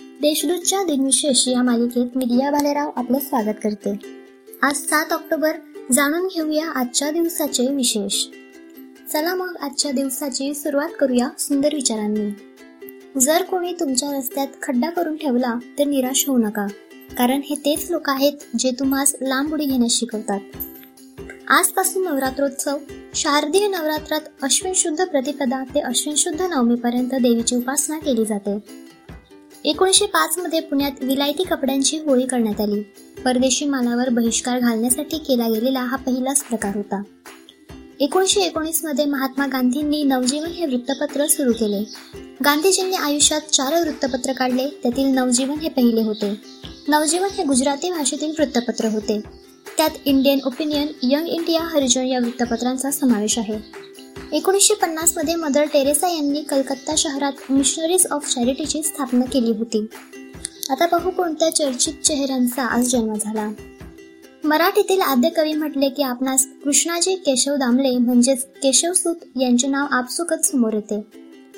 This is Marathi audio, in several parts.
देशदूतच्या दिनविशेष या मालिकेत मी दिया भालेराव आपलं स्वागत करते. आज सात ऑक्टोबर जाणून घेऊया आजच्या दिवसाचे विशेष. चला मग आजच्या दिवसाची सुरुवात करूया सुंदर विचारांनी. जर कोणी तुमच्या रस्त्यात खड्डा करून ठेवला तर निराश होऊ नका कारण हे तेच लोक आहेत जे तुम्हास लांब उडी घेण्यास शिकवतात. आजपासून नवरात्रोत्सव शारदीय नवरात्रात अश्विन शुद्ध प्रतिपदा ते अश्विन शुद्ध नवमीपर्यंत देवीची उपासना केली जाते. एकोणीसशे पाच मध्ये पुण्यात विलायती कपड्यांची होळी करण्यात आली. परदेशी मालावर बहिष्कार घालण्यासाठी केला गेलेला हा पहिलाच प्रकार होता. एकोणीसशे एकोणीसमध्ये महात्मा गांधींनी नवजीवन हे वृत्तपत्र सुरू केले. गांधीजींनी आयुष्यात चार वृत्तपत्र काढले त्यातील नवजीवन हे पहिले होते. नवजीवन हे गुजराती भाषेतील वृत्तपत्र होते. त्यात Indian Opinion Young India Harijan या वृत्तपत्रांचा समावेश आहे. एकोणीसशे पन्नासमध्ये मदर टेरेसा यांनी कलकत्ता शहरात मिशनरीज ऑफ चॅरिटीची स्थापना केली होती. आता पाहू कोणत्या चर्चित चेहऱ्यांचा आज जन्म झाला. मराठीतील आद्य कवी म्हटले की आपणास कृष्णाजी केशव दामले म्हणजेच केशवसूत यांचे नाव आपसुकच समोर येते.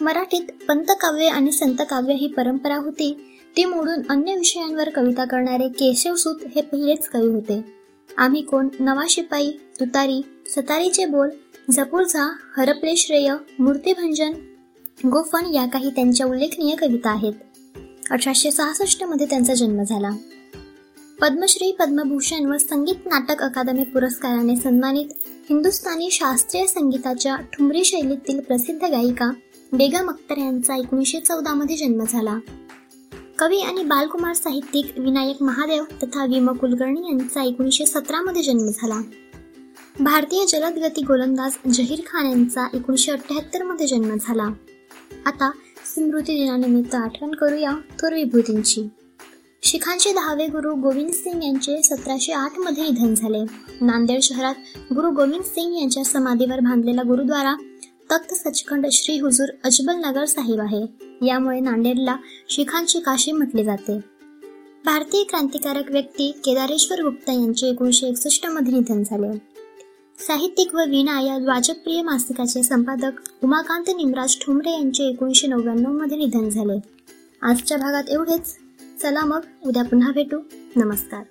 मराठीत पंतकाव्य आणि संतकाव्य ही परंपरा होती. ती मोडून अन्य विषयांवर कविता करणारे केशवसूत हे पहिलेच कवी होते. आम्ही कोण? नवा शिपाई तुतारी सतारीचे बोल झपूरझा हरपले श्रेय मूर्तीभंजन गोफन या काही त्यांच्या उल्लेखनीय कविता आहेत. अठराशे सहासष्टमध्ये त्यांचा जन्म झाला. पद्मश्री पद्मभूषण व संगीत नाटक अकादमी पुरस्काराने सन्मानित हिंदुस्थानी शास्त्रीय संगीताच्या ठुमरी शैलीतील प्रसिद्ध गायिका बेगम अख्तर यांचा एकोणीसशे चौदा मध्ये जन्म झाला. कवी आणि बालकुमार साहित्यिक विनायक महादेव तथा विम कुलकर्णी यांचा एकोणीसशे सतरा मध्ये जन्म झाला. भारतीय जलदगती गोलंदाज जहीर खान यांचा एकोणीसशे अठ्ठ्याहत्तरमध्ये जन्म झाला. आता स्मृती दिनानिमित्त आठवण करूया थोर विभूतींची शिखांचे दहावे गुरु गोविंद सिंग यांचे सतराशे आठमध्ये निधन झाले. नांदेड शहरात गुरु गोविंद सिंग यांच्या समाधीवर बांधलेला गुरुद्वारा तख्त सचखंड श्री हुजूर अजबल नगर साहिब आहे. यामुळे नांदेडला शिखांची काशी म्हटले जाते. भारतीय क्रांतिकारक व्यक्ती केदारेश्वर गुप्ता यांचे एकोणीशे एकसष्टमध्ये निधन झाले. साहित्यिक व वीणा या वाचकप्रिय मासिकाचे संपादक उमाकांत निमराज ठोंबरे यांचे एकोणीशे नव्याण्णवमध्ये निधन झाले. आजच्या भागात एवढेच. चला मग उद्या पुन्हा भेटू. नमस्कार.